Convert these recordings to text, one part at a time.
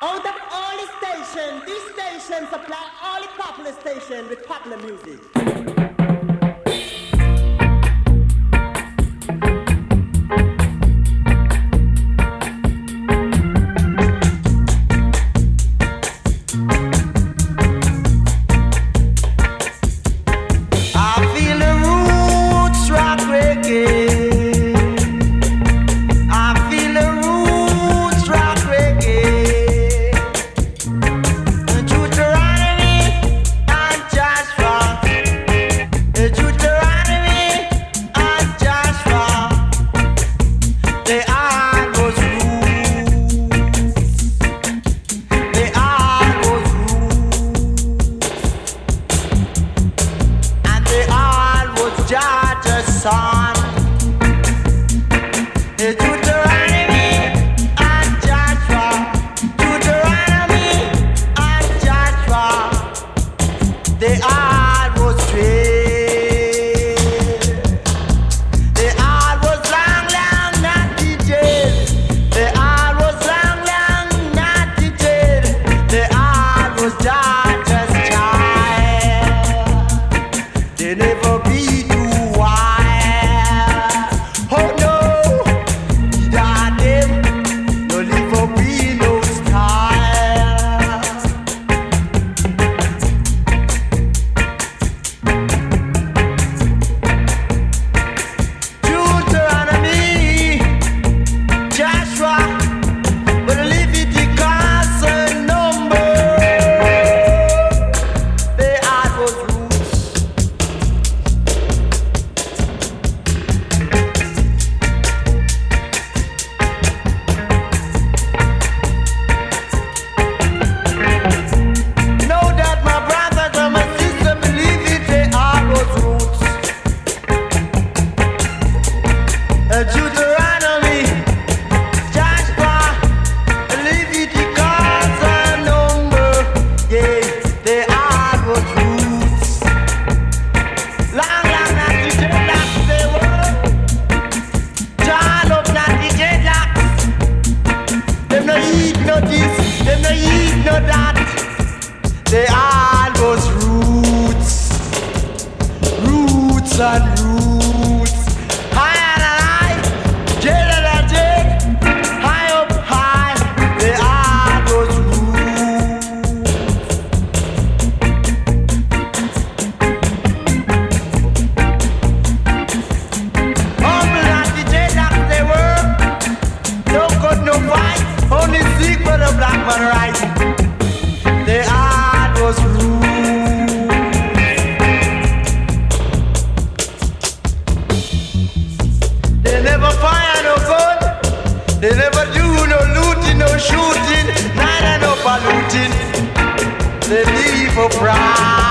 Out of all the stations, this station supply all the popular station with popular music. the evil pride.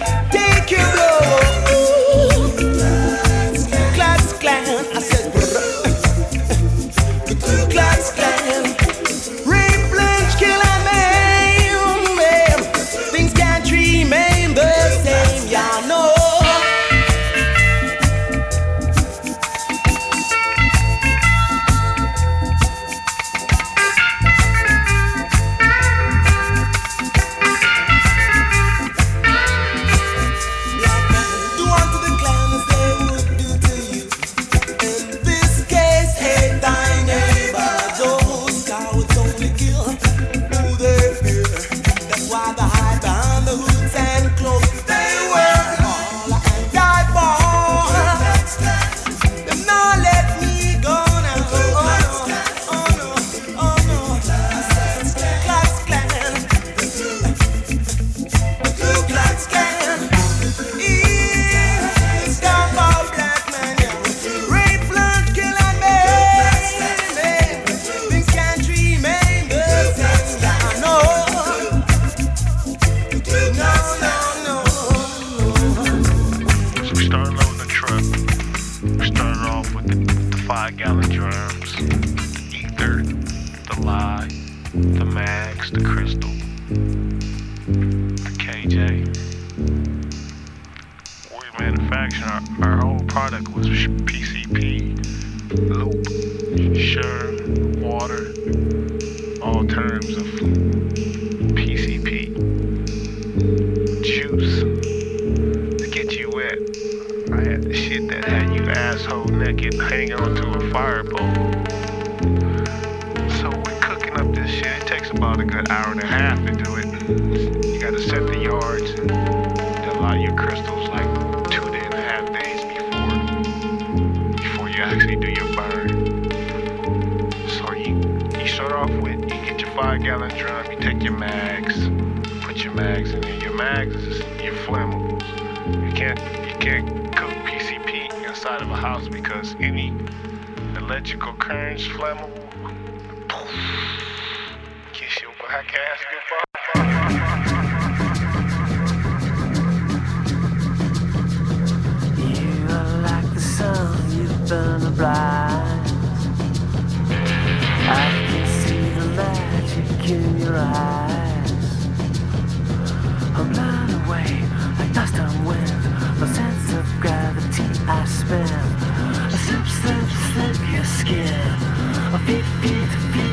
Skin spin. A slip, slip, slip your skin. A feet, feet, feet.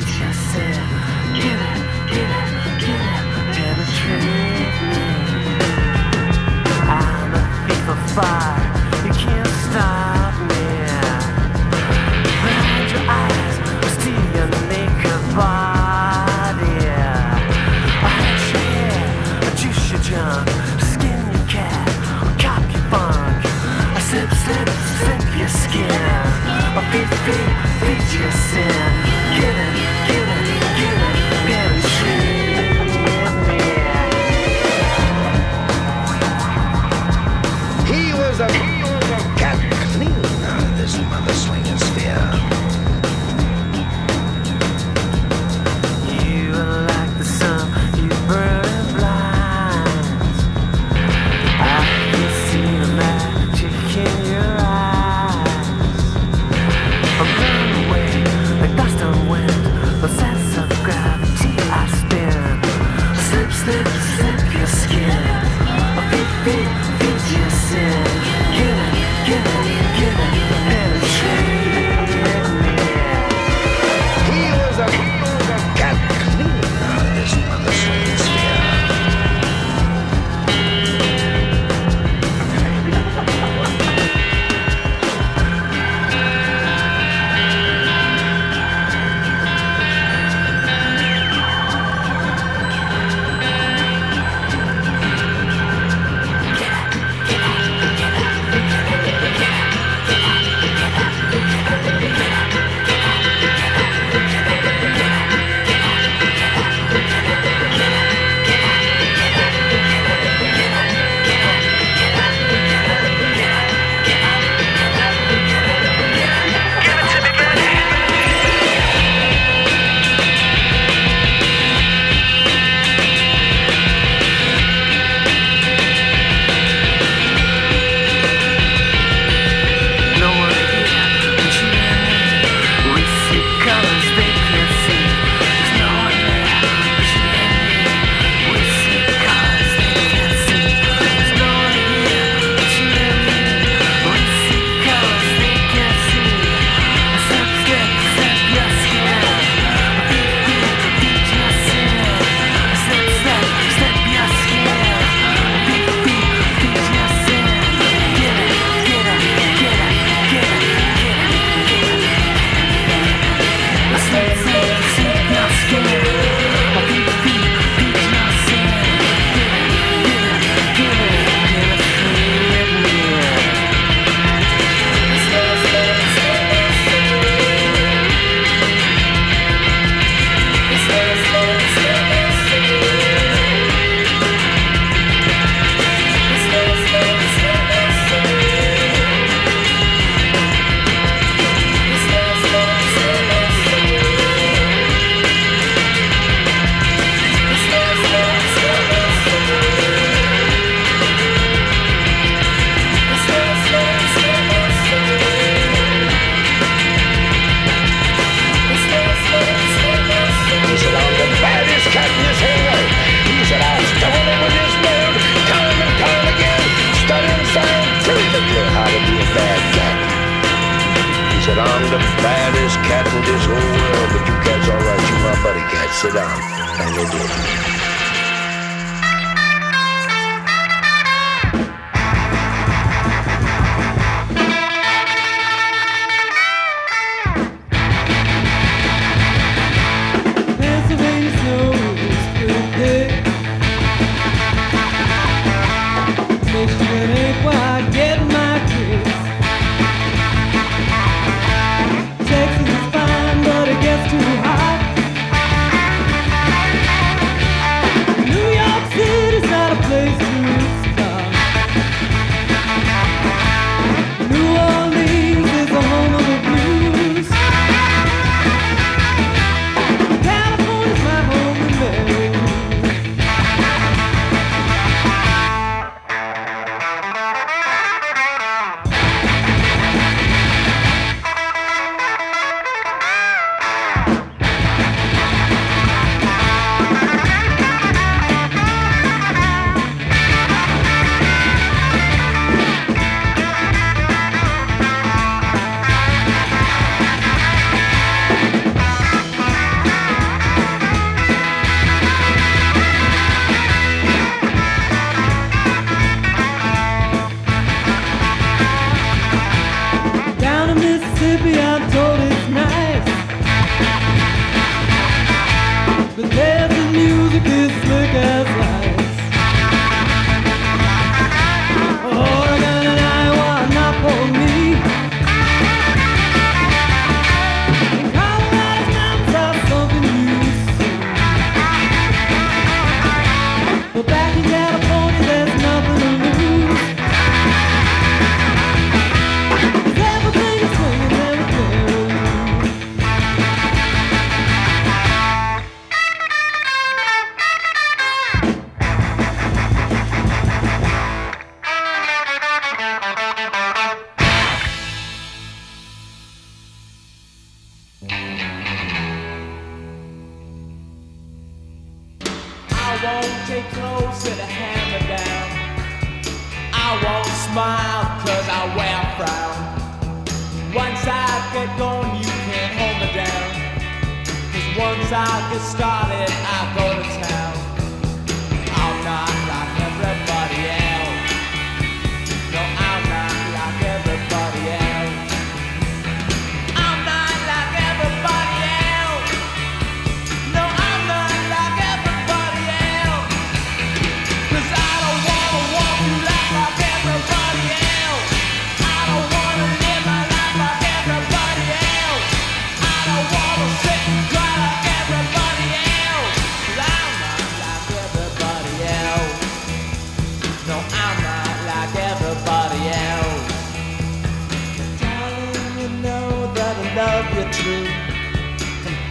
Down,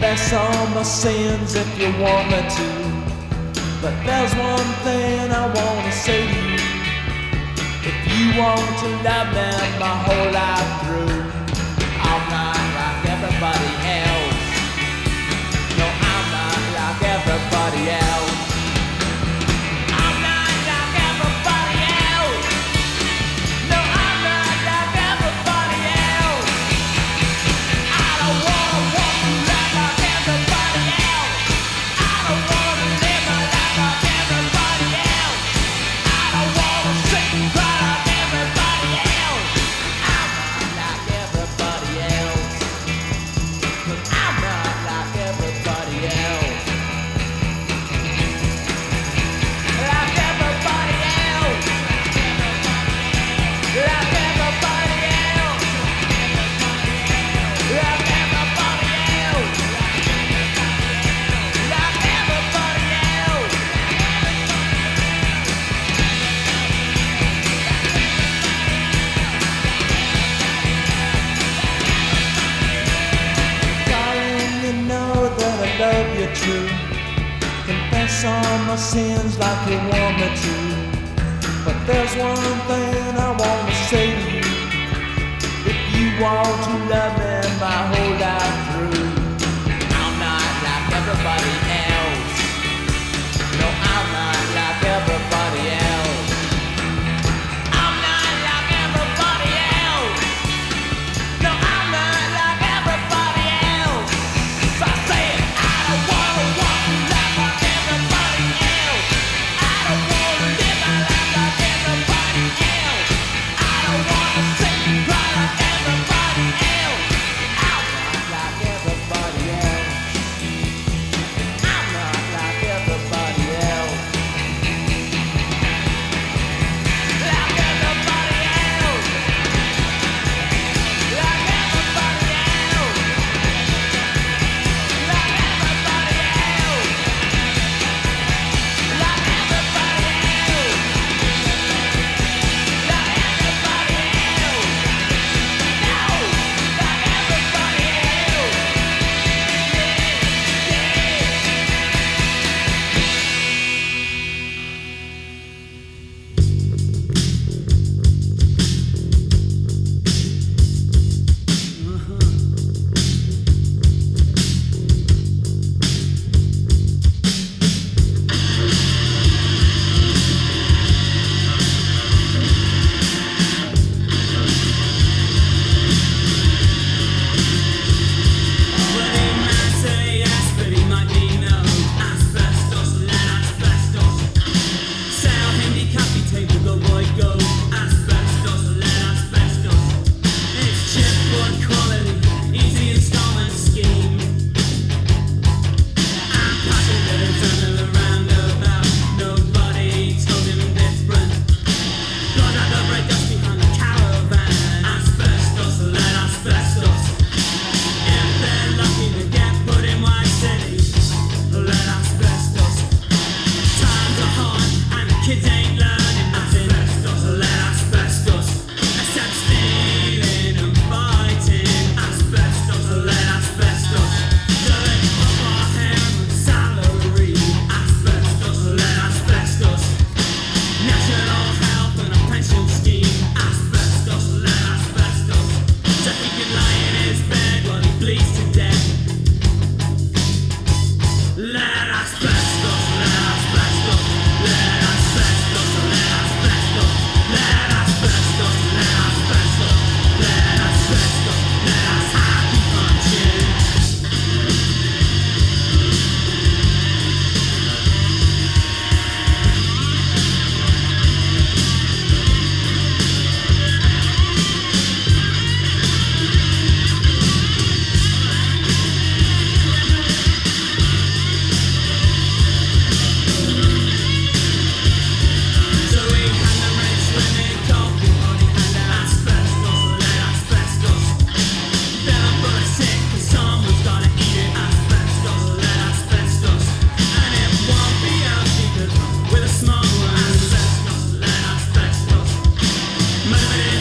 confess all my sins if you want me to. But there's one thing I wanna say to you. If you want to love me my whole life through, I'm not like everybody else. No, I'm not like everybody else.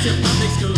Shit, my next girl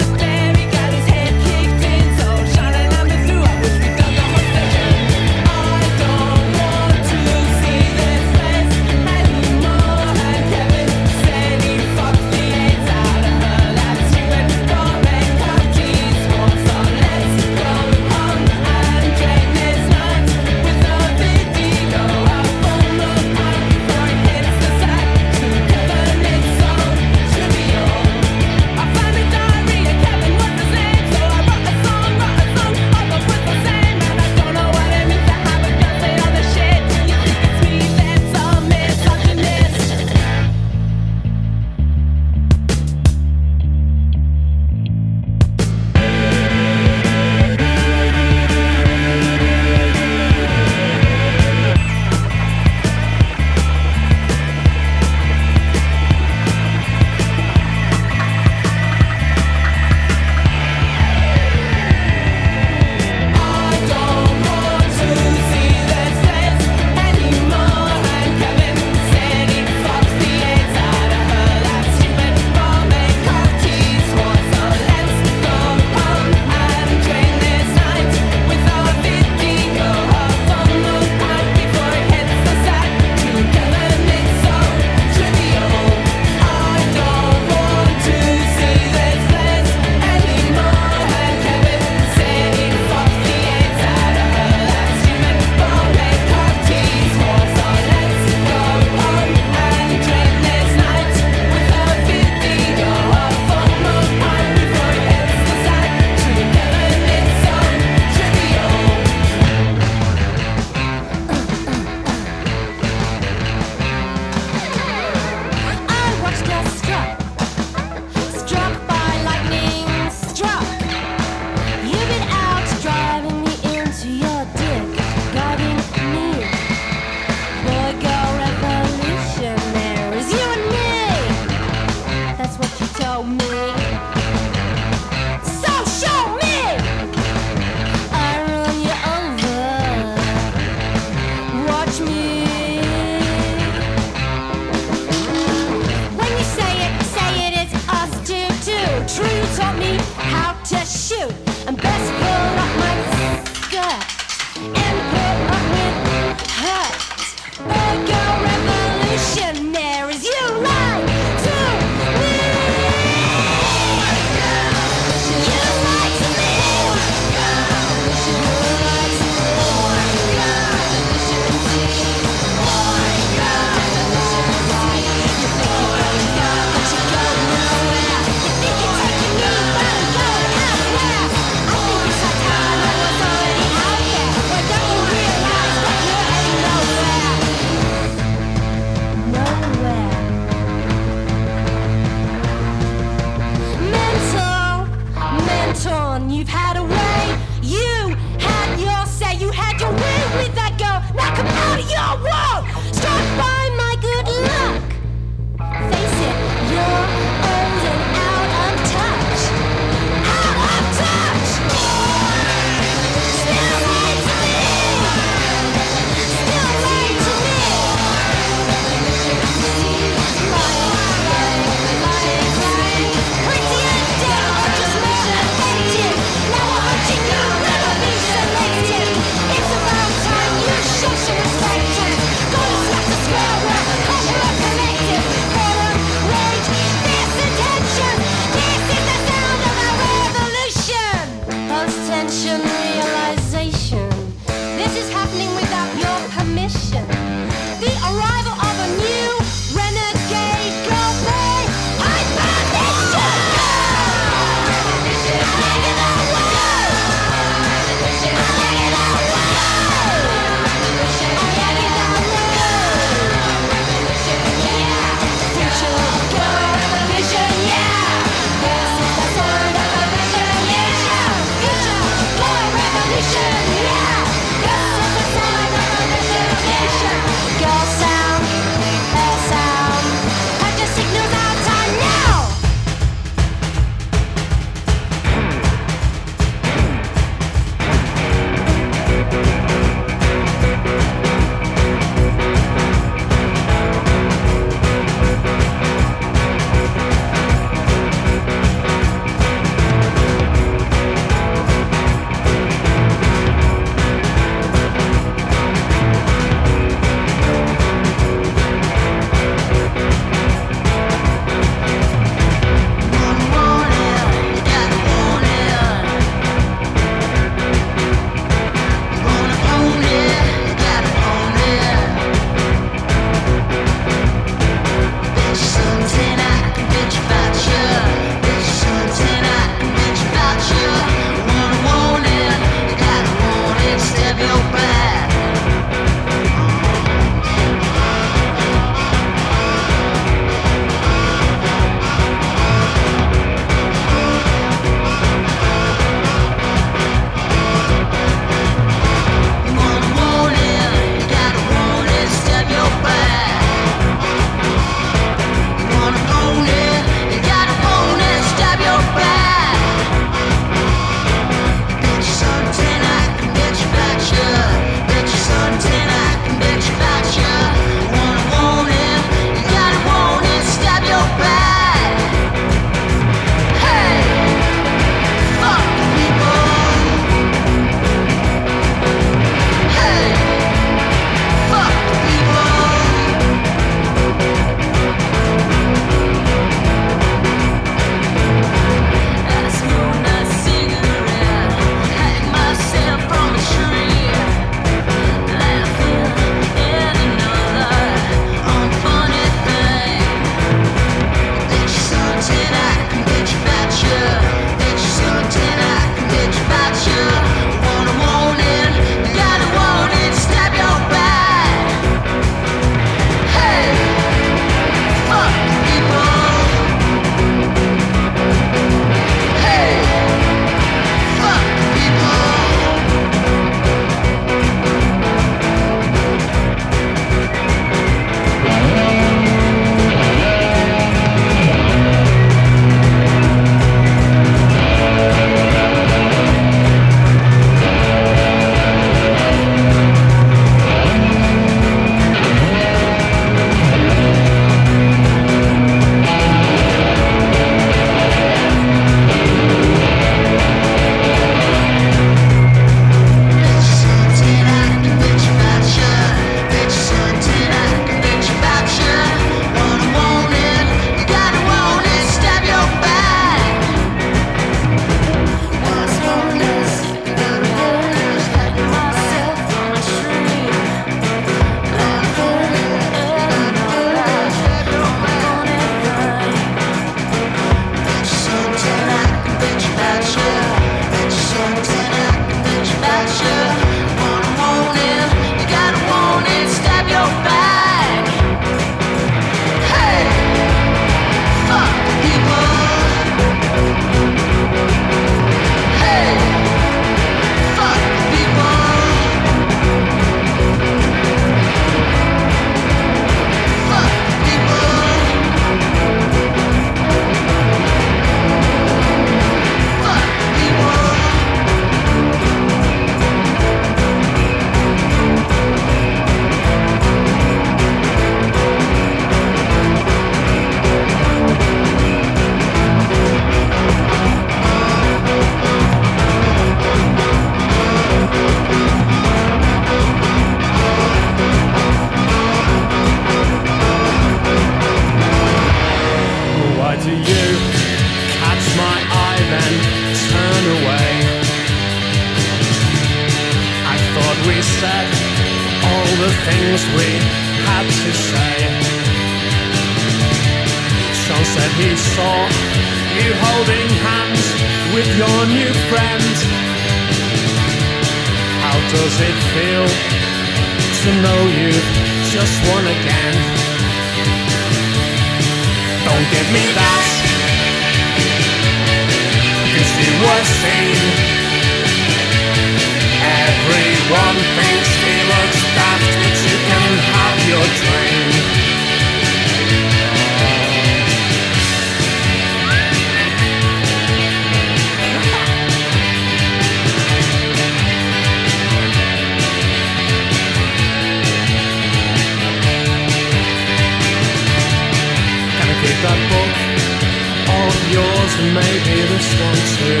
yours and maybe this one too?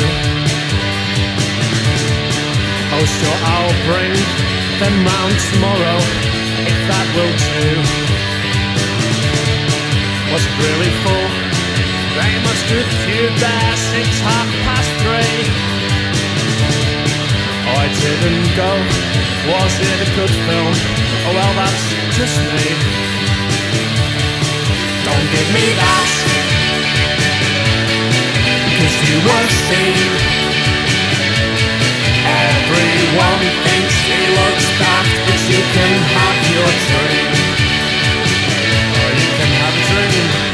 Oh, sure, I'll bring them round tomorrow if that will do. Was it really full? They must have queued there since half past three. I didn't go. Was it a good film? Oh, well, that's just me. Don't give me that. Cause you were seen. Everyone thinks he looks daft, but you can have your dream. Or you can have a dream.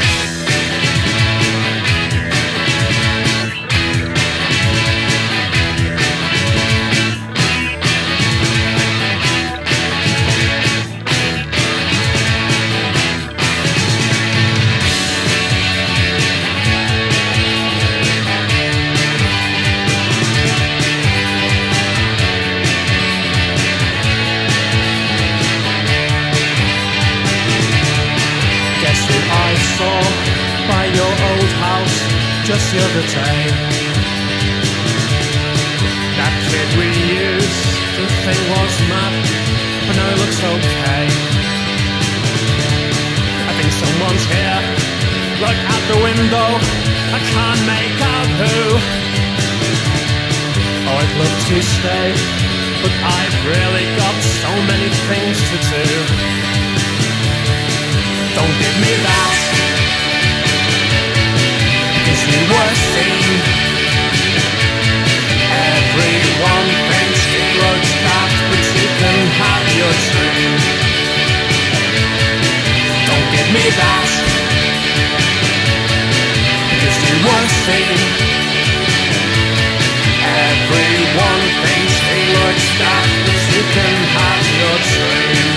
Just the other day? That kid we used to think was mad, but now looks okay. I think someone's here. Look out the window, I can't make out who. Oh, I'd love to stay, but I've really got so many things to do. Don't give me that. Everyone thinks it looks daft, but you can have your dream.